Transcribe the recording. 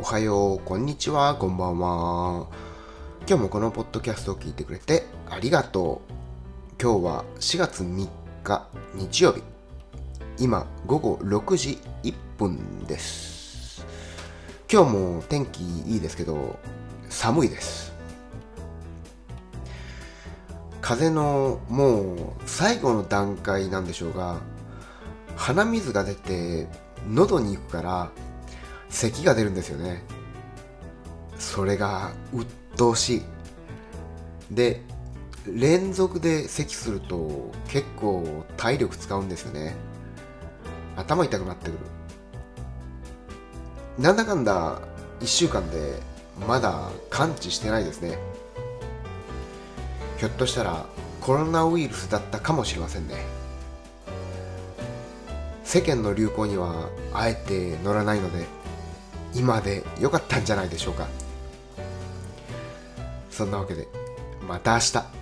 おはよう、こんにちは、こんばんは。今日もこのポッドキャストを聞いてくれてありがとう。今日は4月3日日曜日。今午後6時1分です。今日も天気いいですけど、寒いです。風のもう最後の段階なんでしょうが、鼻水が出て喉に行くから咳が出るんですよね。それが鬱陶しい。で連続で咳すると結構体力使うんですよね。頭痛くなってくる。なんだかんだ1週間でまだ完治してないですね。ひょっとしたらコロナウイルスだったかもしれませんね。世間の流行にはあえて乗らないので。今で良かったんじゃないでしょうか。そんなわけでまた明日。